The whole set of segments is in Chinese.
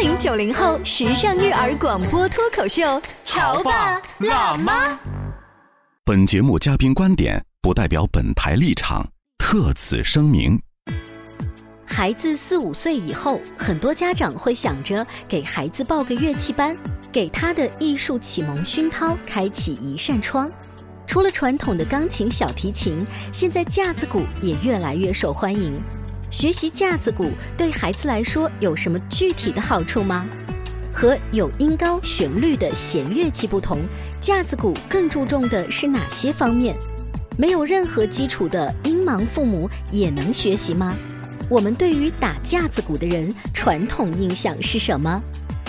零九零后时尚育儿广播脱口秀，潮爸辣妈。本节目嘉宾观点不代表本台立场，特此声明。孩子四五岁以后，很多家长会想着给孩子报个乐器班，给他的艺术启蒙熏陶开启一扇窗。除了传统的钢琴、小提琴，现在架子鼓也越来越受欢迎。学习架子鼓对孩子来说有什么具体的好处吗？和有音高、旋律的弦乐器不同，架子鼓更注重的是哪些方面？没有任何基础的音盲父母也能学习吗？我们对于打架子鼓的人传统印象是什么？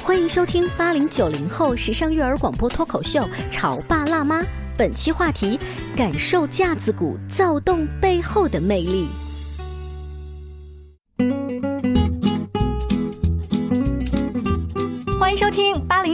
欢迎收听八零九零后时尚育儿广播脱口秀《潮爸辣妈》，本期话题：感受架子鼓躁动背后的魅力。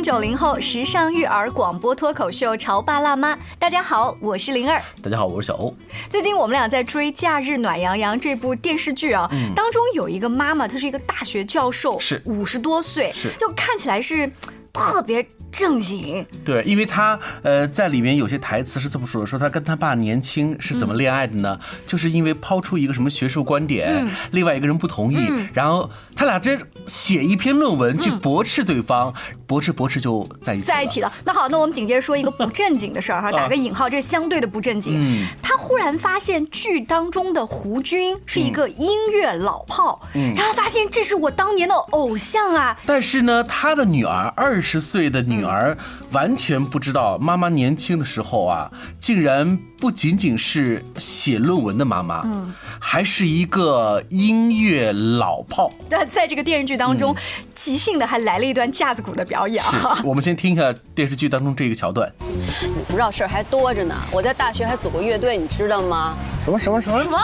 听九零后时尚育儿广播脱口秀《潮爸辣妈》。大家好，我是灵儿。大家好，我是小欧。最近我们俩在追《假日暖洋洋》这部电视剧啊，当中有一个妈妈，她是一个大学教授，是五十多岁，是就看起来是特别。正经对，因为他呃在里面有些台词是这么说的：说他跟他爸年轻是怎么恋爱的呢？就是因为抛出一个什么学术观点，另外一个人不同意，然后他俩这写一篇论文去驳斥对方，驳斥驳斥就在一起在一起了。那好，那我们紧接着说一个不正经的事儿哈，打个引号，这相对的不正经。嗯，他忽然发现剧当中的胡军是一个音乐老炮，嗯，然后发现这是我当年的偶像啊。但是呢，他的女儿二十岁的女。女儿完全不知道，妈妈年轻的时候啊，竟然不仅仅是写论文的妈妈，嗯，还是一个音乐老炮。对，在这个电视剧当中，即兴的还来了一段架子鼓的表演。我们先听一下电视剧当中这个桥段。你不知道事儿还多着呢，我在大学还组过乐队，你知道吗？什么什么什么什么？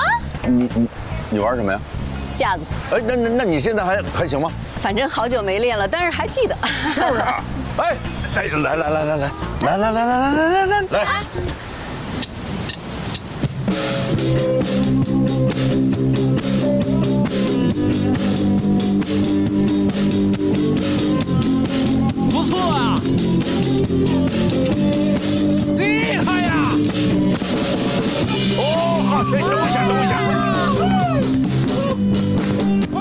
你你你玩什么呀？架子。哎，那那那你现在还还行吗？反正好久没练了，但是还记得。是不是？哎，来来来来来来来来来来来来来来。不错啊，厉害呀！哦，好，等一下，等一下。当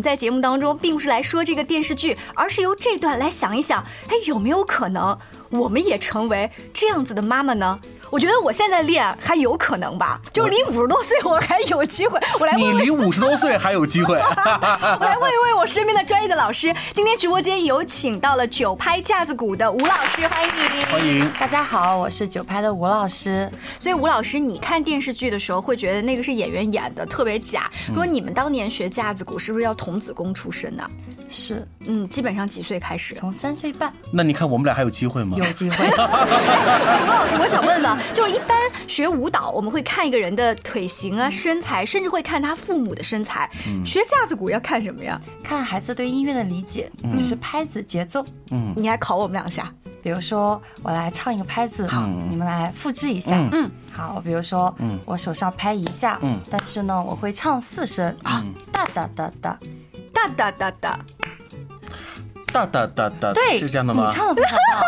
在节目当中并不是来说这个电视剧，而是由这段来想一想，哎，有没有可能我们也成为这样子的妈妈呢？我觉得我现在练还有可能吧，就是离五十多岁我还有机会。我来，你离五十多岁还有机会。我来问一问我身边的专业的老师。今天直播间有请到了九拍架子鼓的吴老师，欢迎你。欢迎。大家好，我是九拍的吴老师。所以吴老师，你看电视剧的时候会觉得那个是演员演的特别假。说你们当年学架子鼓是不是要童子功出身呢？是。嗯，基本上几岁开始？从三岁半。那你看我们俩还有机会吗？有机会。吴老师，我想问问。就是一般学舞蹈，我们会看一个人的腿型啊、身材，甚至会看他父母的身材。学架子鼓要看什么呀？看孩子对音乐的理解，就是拍子、节奏。嗯，你来考我们两下。比如说，我来唱一个拍子，好，你们来复制一下。嗯，好。比如说，嗯，我手上拍一下，嗯，但是呢，我会唱四声啊，哒哒哒哒，哒哒哒哒。哒哒哒哒，对，是这样的吗？你唱的非常好，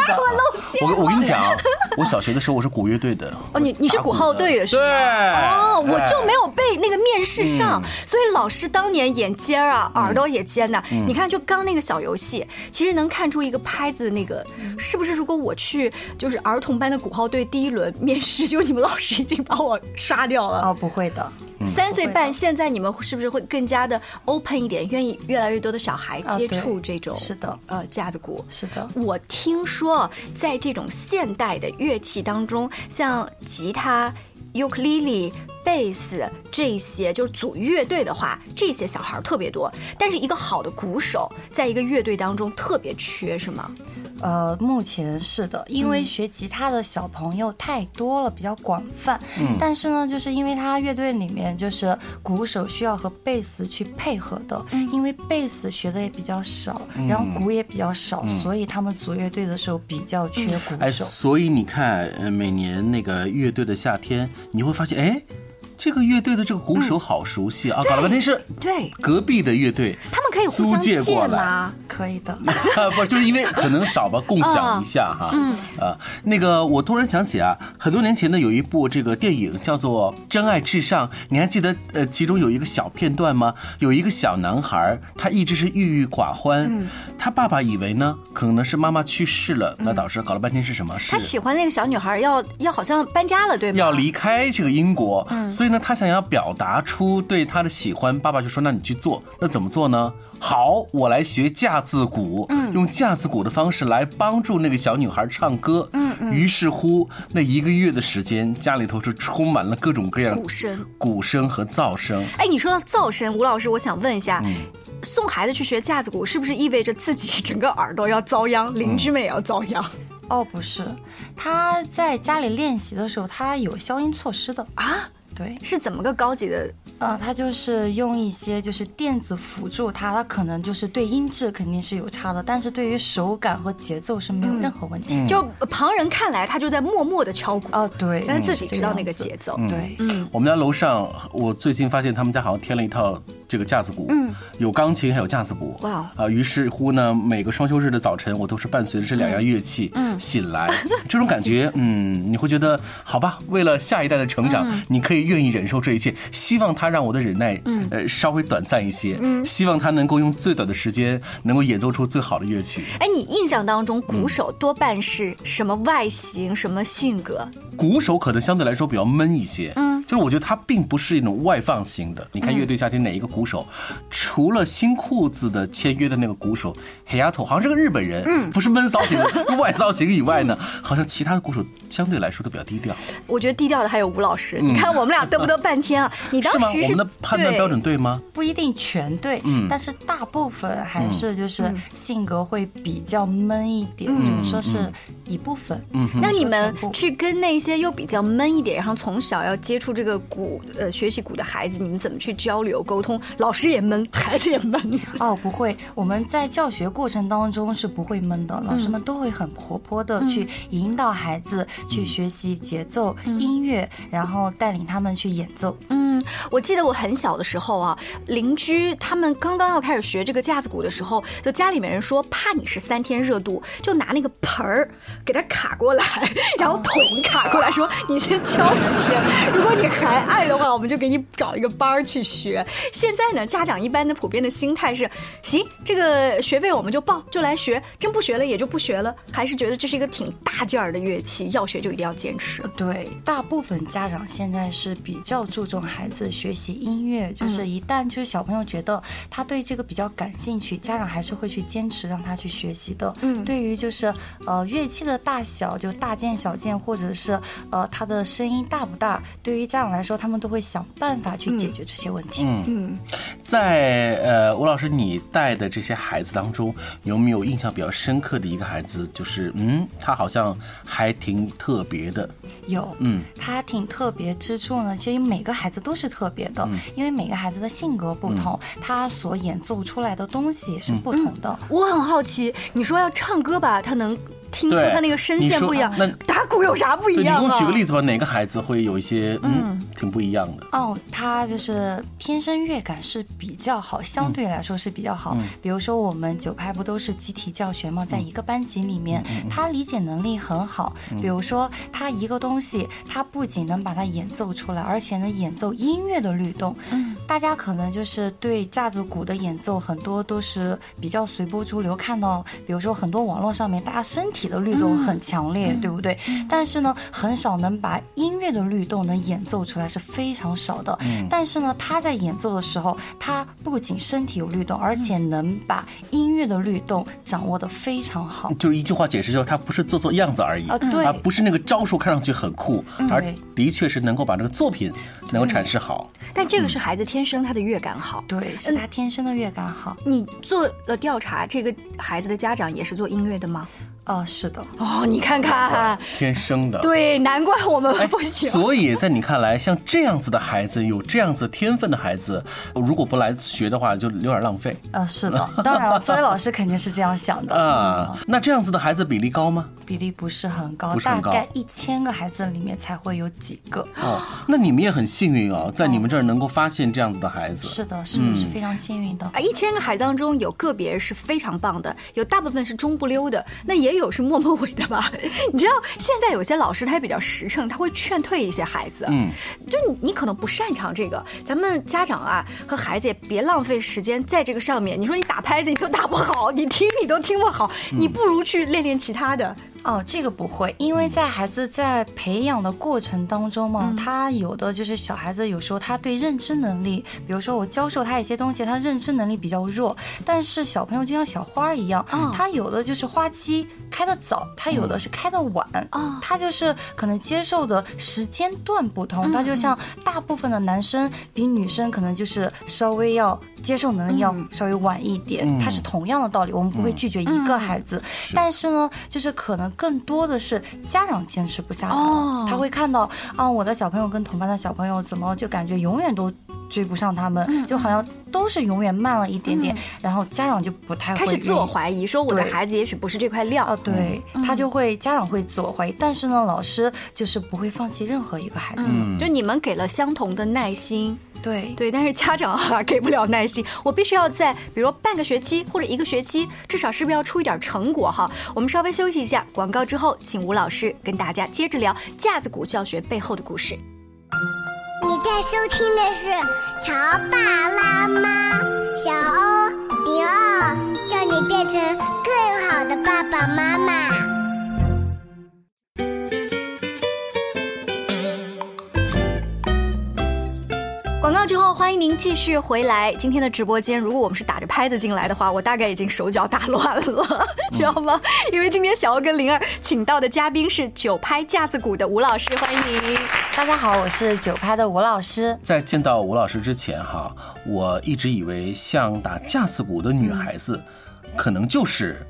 是的。我我跟你讲，我小学的时候我是鼓乐队的。哦，你你是鼓号队的是吗？对。哦，我就没有被那个面试上，所以老师当年眼尖啊，耳朵也尖呐。你看，就刚那个小游戏，其实能看出一个拍子那个是不是？如果我去就是儿童班的鼓号队第一轮面试，就你们老师已经把我刷掉了。哦，不会的。三岁半，现在你们是不是会更加的 open 一点，愿意越来越多的小孩接触这种？是的，呃，架子鼓。是的，我听说说在这种现代的乐器当中，像吉他、尤克里里、贝斯这些，就是组乐队的话，这些小孩特别多。但是一个好的鼓手，在一个乐队当中特别缺，是吗？呃，目前是的，因为学吉他的小朋友太多了，比较广泛。嗯，但是呢，就是因为他乐队里面就是鼓手需要和贝斯去配合的，因为贝斯学的也比较少，然后鼓也比较少，所以他们组乐队的时候比较缺鼓哎，手。所以你看，呃，每年那个乐队的夏天，你会发现，哎，这个乐队的这个鼓手好熟悉啊，搞了半天是对隔壁的乐队他们可以互租相借过来。吗？可以的，啊，不，就是因为可能少吧，共享一下哈。嗯，啊，那个我突然想起啊，很多年前呢有一部这个电影叫做《真爱至上》，你还记得呃其中有一个小片段吗？有一个小男孩，他一直是郁郁寡欢，他爸爸以为呢可能是妈妈去世了，那导致搞了半天是什么？是他喜欢那个小女孩要要好像搬家了，对吗？要离开这个英国，所以呢，他想要表达出对他的喜欢，爸爸就说：“那你去做，那怎么做呢？”好，我来学架子鼓，嗯用架子鼓的方式来帮助那个小女孩唱歌。嗯嗯。于是乎，那一个月的时间，家里头是充满了各种各样鼓声、鼓声和噪声。哎，你说到噪声，吴老师，我想问一下，送孩子去学架子鼓，是不是意味着自己整个耳朵要遭殃，邻居们也要遭殃哦，不是，他在家里练习的时候，他有消音措施的。啊？对，是怎么个高级的？呃，它就是用一些就是电子辅助它，它可能就是对音质肯定是有差的，但是对于手感和节奏是没有任何问题。的。就旁人看来，他就在默默的敲鼓，哦，对，但是自己知道那个节奏。对，嗯。我们家楼上，我最近发现他们家好像添了一套这个架子鼓，嗯，有钢琴还有架子鼓，哇啊！于是乎呢，每个双休日的早晨，我都是伴随着这两样乐器嗯。醒来，这种感觉，嗯，你会觉得好吧？为了下一代的成长，你可以愿意忍受这一切，希望他让我的忍耐，呃，稍微短暂一些，嗯希望他能够用最短的时间，能够演奏出最好的乐曲。哎，你印象当中鼓手多半是什么外形、什么性格？鼓手可能相对来说比较闷一些，嗯，就是我觉得他并不是一种外放型的。你看乐队夏天哪一个鼓手，除了新裤子的签约的那个鼓手黑丫头，好像是个日本人，嗯，不是闷骚型的外造型以外呢，好像其他的鼓手相对来说都比较低调，我觉得低调的还有吴老师。你看我们俩嘚不嘚半天啊？你当是吗？时我们的判断对标准对吗？不一定全对，嗯但是大部分还是就是性格会比较闷一点，只能说是一部分。嗯，那你们去跟那些又比较闷一点，然后从小要接触这个鼓，呃，学习鼓的孩子，你们怎么去交流沟通？老师也闷，孩子也闷。哦，不会，我们在教学过程当中是不会闷的，老师们都会很活泼的去引导孩子去学习节奏、音乐，然后带领他们去演奏。嗯，我记得我很小的时候啊，邻居他们刚刚要开始学这个架子鼓的时候，就家里面人说怕你是三天热度，就拿那个盆儿给它卡过来，然后桶卡过来说你先敲几天，如果你还爱的话，我们就给你找一个班儿去学。现在呢，家长一般的普遍的心态是，行，这个学费我们就报，就来学，真不学了也就不学了，还是觉得这是一个挺大件儿的乐器，要学就一定要坚持。对，大部分家长现在是比较注重孩子学习音乐，就是一旦就是小朋友觉得他对这个比较感兴趣，家长还是会去坚持让他去学习的。嗯对于就是呃乐器的大小，就大件小件，或者是呃他的声音大不大，对于家长来说，他们都会想办法去解决这些问题。嗯嗯，在呃，吴老师你带的这些孩子当中，有没有印象比较深刻的一个孩子？就是嗯，他好像还挺特别的。有，嗯，他挺特别之处呢，其实每个孩子都是特别的，因为每个孩子的性格不同，他所演奏出来的东西也是不同的。我很好奇，你说要唱歌吧，他能听出他那个声线不一样那，打鼓有啥不一对，你给？我举个例子吧，哪个孩子会有一些嗯挺不一样的？哦，他就是天生乐感是比较好，相对来说是比较好。比如说我们九拍不都是集体教学吗？在一个班级里面，他理解能力很好。比如说他一个东西，他不仅能把它演奏出来，而且能演奏音乐的律动。嗯，大家可能就是对架子鼓的演奏很多都是比较随波逐流，看到比如说很多网络上面大家身体的律动很强烈，对不对？但是呢，很少能把音乐的律动能演奏出来，是非常少的。但是呢，他在演奏的时候，他不仅身体有律动，而且能把音乐的律动掌握的非常好。就是一句话解释，就是他不是做做样子而已，啊对而不是那个招数看上去很酷，而的确是能够把这个作品能够阐释好。但这个是孩子天生他的乐感好。对，是他天生的乐感好。你做了调查，这个孩子的家长也是做音乐的吗？哦，是的，哦，你看看，天生的。对，难怪我们哎不行。所以在你看来，像这样子的孩子，有这样子天分的孩子，如果不来学的话，就有点浪费呃，是的，当然了，作为老师肯定是这样想的。啊。那这样子的孩子比例高吗？比例不是很高，大概一千个孩子里面才会有几个。哦，那你们也很幸运哦，在你们这儿能够发现这样子的孩子。是的，是的，是非常幸运的。啊，一千个孩子当中有个别是非常棒的，有大部分是中不溜的，那也有是默默尾的吧？你知道现在有些老师他也比较实诚，他会劝退一些孩子。嗯，就你你可能不擅长这个，咱们家长啊和孩子也别浪费时间在这个上面。你说你打拍子你又打不好，你听你都听不好，你不如去练练其他的。哦，这个不会，因为在孩子在培养的过程当中嘛，他有的就是小孩子有时候他对认知能力，比如说我教授他一些东西，他认知能力比较弱，但是小朋友就像小花一样，他有的就是花期开的早，他有的是开的晚，哦。他就是可能接受的时间段不同，他就像大部分的男生比女生可能就是稍微要接受能力要稍微晚一点，它是同样的道理，我们不会拒绝一个孩子，但是呢，就是可能更多的是家长坚持不下来，哦。他会看到啊，我的小朋友跟同班的小朋友怎么就感觉永远都追不上他们，就好像都是永远慢了一点点，然后家长就不太会开始自我怀疑，说我的孩子也许不是这块料。啊，对，他就会家长会自我怀疑，但是呢，老师就是不会放弃任何一个孩子。嗯，就你们给了相同的耐心，对，对，但是家长啊给不了耐心，我必须要在比如半个学期或者一个学期，至少是不是要出一点成果哈？我们稍微休息一下，广告之后，请吴老师跟大家接着聊架子鼓教学背后的故事。你在收听的是《乔爸拉妈》，小欧零二，叫你变成更好的爸爸妈妈。之后，欢迎您继续回来。今天的直播间，如果我们是打着拍子进来的话，我大概已经手脚打乱了，知道吗？因为今天想要跟灵儿请到的嘉宾是九拍架子鼓的吴老师，欢迎您。大家好，我是九拍的吴老师。在见到吴老师之前哈，我一直以为像打架子鼓的女孩子，可能就是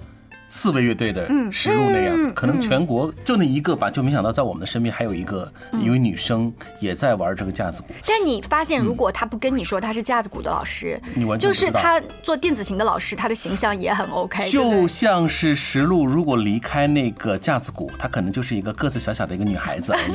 刺猬乐队的石路那样子，可能全国就那一个吧，就没想到在我们的身边还有一个一位女生也在玩这个架子鼓。但你发现，如果他不跟你说他是架子鼓的老师，你完全就是他做电子琴的老师，他的形象也很 OK，就像是石路，如果离开那个架子鼓，她可能就是一个个子小小的一个女孩子而已。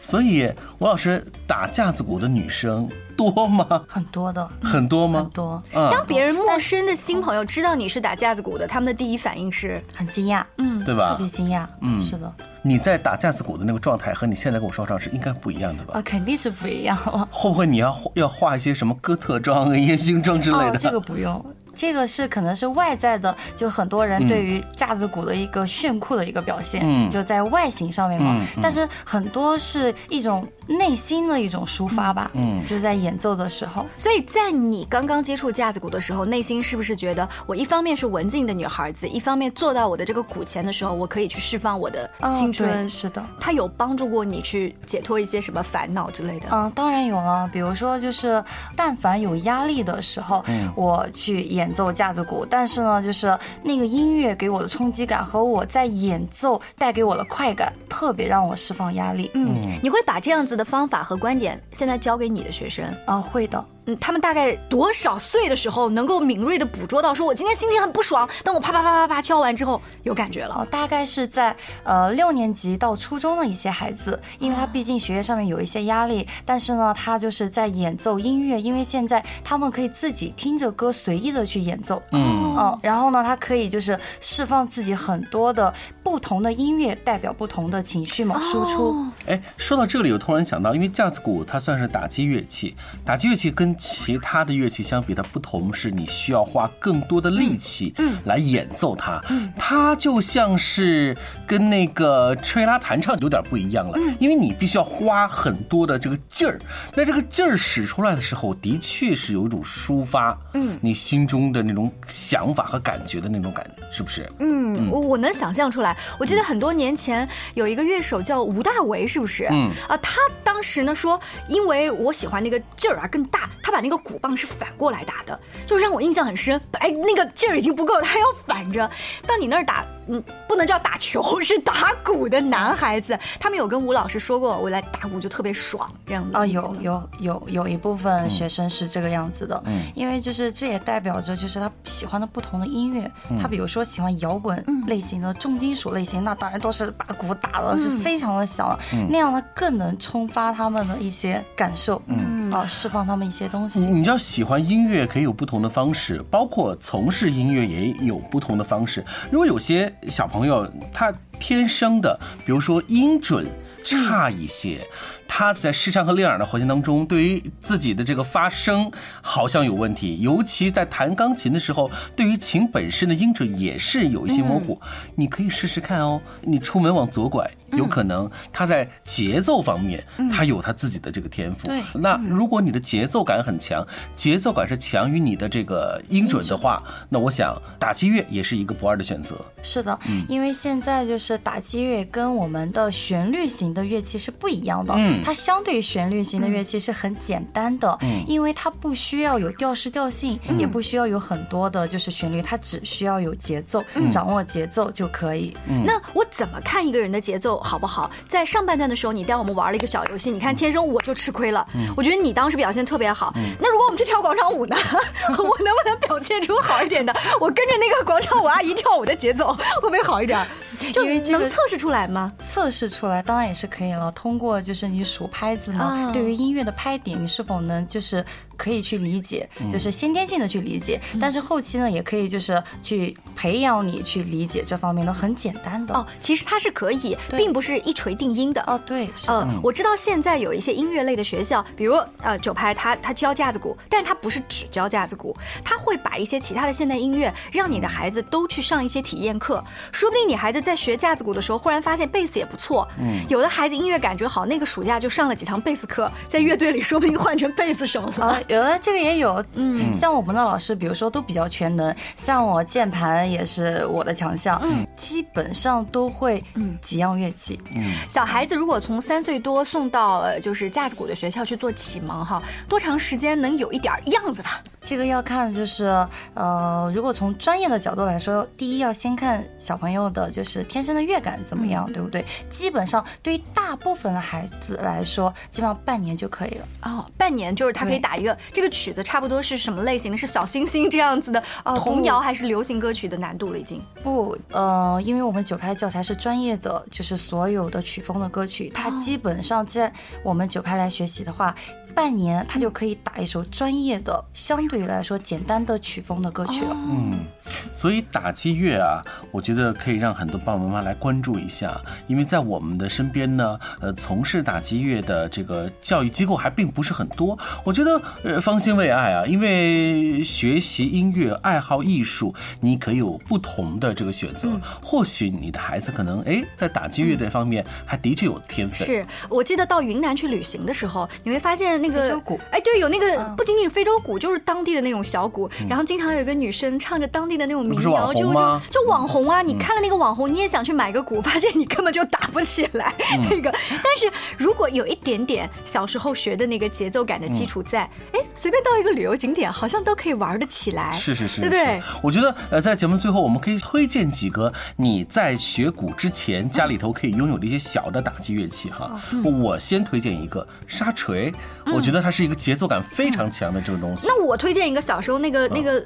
所以，吴老师打架子鼓的女生多吗？很多的，很多吗很？多，嗯，当别人陌生的新朋友知道你是打架子鼓的，他们的第一反应是，很惊讶，嗯，对吧特别？惊讶。嗯，是的，你在打架子鼓的那个状态和你现在跟我说上是应该不一样的吧？啊，肯定是不一样了。会不会你要要画一些什么哥特妆、烟熏妆之类的？，哦这个不用。这个是可能是外在的，就很多人对于架子鼓的一个炫酷的一个表现，嗯就在外形上面嘛。嗯嗯但是很多是一种内心的一种抒发吧，嗯就是在演奏的时候。所以在你刚刚接触架子鼓的时候，内心是不是觉得我一方面是文静的女孩子，一方面坐到我的这个鼓前的时候，我可以去释放我的青春？是的。它有帮助过你去解脱一些什么烦恼之类的？嗯，当然有了。比如说，就是但凡有压力的时候，我去演奏架子鼓，但是呢，就是那个音乐给我的冲击感和我在演奏带给我的快感，特别让我释放压力。嗯，你会把这样子的方法和观点现在教给你的学生？啊、会的。嗯，他们大概多少岁的时候能够敏锐的捕捉到，说我今天心情很不爽，等我啪啪啪啪啪敲完之后有感觉了。哦，大概是在呃六年级到初中的一些孩子，因为他毕竟学业上面有一些压力，但是呢，他就是在演奏音乐，因为现在他们可以自己听着歌随意的去演奏，嗯嗯，然后呢，他可以就是释放自己很多的不同的音乐，代表不同的情绪嘛，输出。哎，说到这里，我突然想到，因为架子鼓它算是打击乐器，打击乐器跟其他的乐器相比，它不同是你需要花更多的力气，嗯，来演奏它，嗯，它就像是跟那个吹拉弹唱有点不一样了，因为你必须要花很多的这个劲儿，那这个劲儿使出来的时候，的确是有一种抒发，嗯，你心中的那种想法和感觉的那种感觉，是不是？嗯，我我能想象出来。我记得很多年前有一个乐手叫吴大维，是不是？嗯。啊，他当时呢说，因为我喜欢那个劲儿啊更大，他把那个鼓棒是反过来打的，就让我印象很深。本来那个劲儿已经不够了，他还要反着。到你那儿打，嗯，不能叫打球，是打鼓的男孩子，他们有跟吴老师说过，我来打鼓就特别爽这样子。啊，有有有有一部分学生是这个样子的，嗯，因为就是这也代表着就是他喜欢的不同的音乐，他比如说喜欢摇滚类型的、重金属类型，那当然都是把鼓打的是非常的响，那样呢更能冲发他们的一些感受，嗯啊，释放他们一些东西。你知道喜欢音乐可以有不同的方式，包括从事音乐也有不同的方式。如果有些小朋友他天生的，比如说音准差一些。他在视唱和练耳的环境当中，对于自己的这个发声好像有问题，尤其在弹钢琴的时候，对于琴本身的音准也是有一些模糊。你可以试试看哦，你出门往左拐，有可能他在节奏方面他有他自己的这个天赋。对，那如果你的节奏感很强，节奏感是强于你的这个音准的话，那我想打击乐也是一个不二的选择。是的，因为现在就是打击乐跟我们的旋律型的乐器是不一样的。嗯。它相对旋律型的乐器是很简单的，因为它不需要有调式调性，也不需要有很多的就是旋律，它只需要有节奏，掌握节奏就可以。那我怎么看一个人的节奏好不好？在上半段的时候，你带我们玩了一个小游戏，你看天生我就吃亏了。我觉得你当时表现特别好。那如果我们去跳广场舞呢？我能不能表现出好一点的？我跟着那个广场舞阿姨跳舞的节奏会不会好一点？就能测试出来吗？测试出来当然也是可以了。通过就是你数拍子呢，对于音乐的拍点，你是否能就是可以去理解，就是先天性的去理解。但是后期呢，也可以就是去培养你去理解这方面的，很简单的哦。其实它是可以，并不是一锤定音的哦。对，嗯，我知道现在有一些音乐类的学校，比如呃九拍，他他教架子鼓，但是他不是只教架子鼓，他会把一些其他的现代音乐让你的孩子都去上一些体验课，说不定你孩子在学架子鼓的时候，忽然发现贝斯也不错。嗯，有的孩子音乐感觉好，那个暑假就上了几堂贝斯课，在乐队里说不定换成贝斯手了。有的这个也有，嗯，像我们的老师，比如说都比较全能，像我键盘也是我的强项，嗯，基本上都会嗯几样乐器。嗯，小孩子如果从三岁多送到就是架子鼓的学校去做启蒙哈，多长时间能有一点样子吧？这个要看就是呃，如果从专业的角度来说，第一要先看小朋友的就是天生的乐感怎么样，对不对？基本上对于大部分的孩子来说，基本上半年就可以了。哦，半年就是他可以打一个这个曲子，差不多是什么类型的？是小星星这样子的童谣还是流行歌曲的难度了？已经不，呃，因为我们九拍教材是专业的，就是所有的曲风的歌曲，它基本上在我们九拍来学习的话。半年，他就可以打一首专业的、相对来说简单的曲风的歌曲了。嗯，所以打击乐啊，我觉得可以让很多爸爸妈妈来关注一下，因为在我们的身边呢，呃，从事打击乐的这个教育机构还并不是很多。我觉得，呃，方兴未艾啊，因为学习音乐、爱好艺术，你可以有不同的这个选择。或许你的孩子可能，哎，在打击乐这方面还的确有天分。是我记得到云南去旅行的时候，你会发现。那个鼓，哎，对，有那个不仅仅是非洲鼓，就是当地的那种小鼓，然后经常有一个女生唱着当地的那种民谣，就就就网红啊！你看了那个网红，你也想去买个鼓，发现你根本就打不起来 那个。但是如果有一点点小时候学的那个节奏感的基础在，哎，随便到一个旅游景点，好像都可以玩得起来。是是是，对对？我觉得呃，在节目最后，我们可以推荐几个你在学鼓之前家里头可以拥有的一些小的打击乐器哈。我先推荐一个沙锤。我觉得它是一个节奏感非常强的这个东西。那我推荐一个小时候那个那个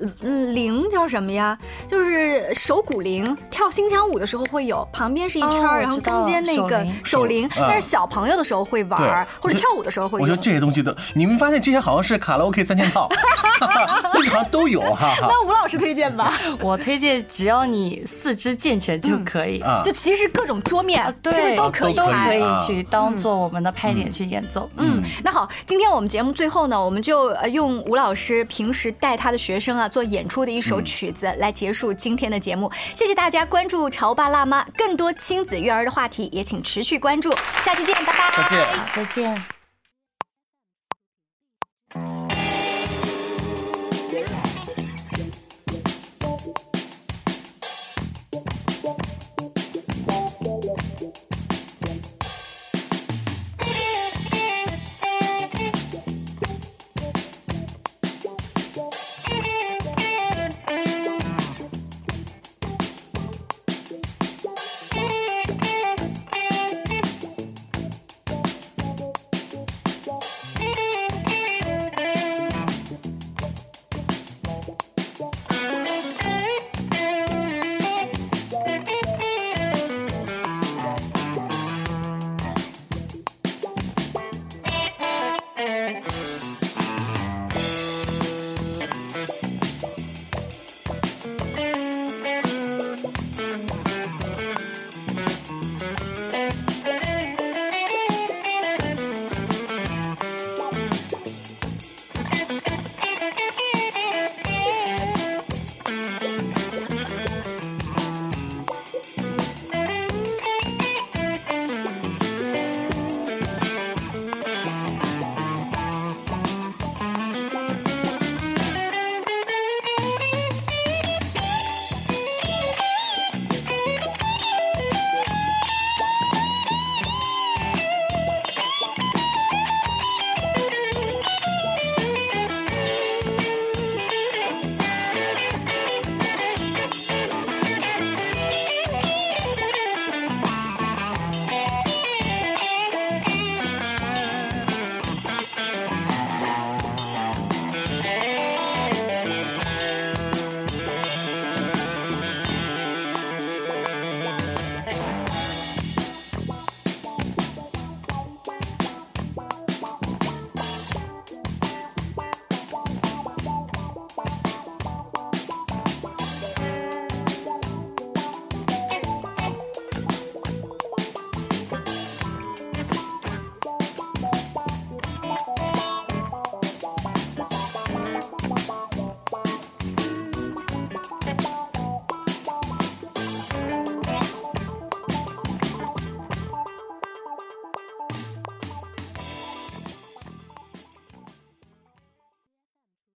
铃叫什么呀？就是手鼓铃，跳新疆舞的时候会有，旁边是一圈，然后中间那个手铃。但是小朋友的时候会玩，或者跳舞的时候会。我觉得这些东西都，你们发现这些好像是卡拉 OK 三件套，这好像都有哈。那吴老师推荐吧，我推荐只要你四肢健全就可以。就其实各种桌面对都可以都可以去当做我们的拍点去演奏。嗯，那好。今天我们节目最后呢，我们就呃用吴老师平时带他的学生啊做演出的一首曲子来结束今天的节目。谢谢大家关注潮爸辣妈，更多亲子育儿的话题也请持续关注。下期见，拜拜。再见，再见。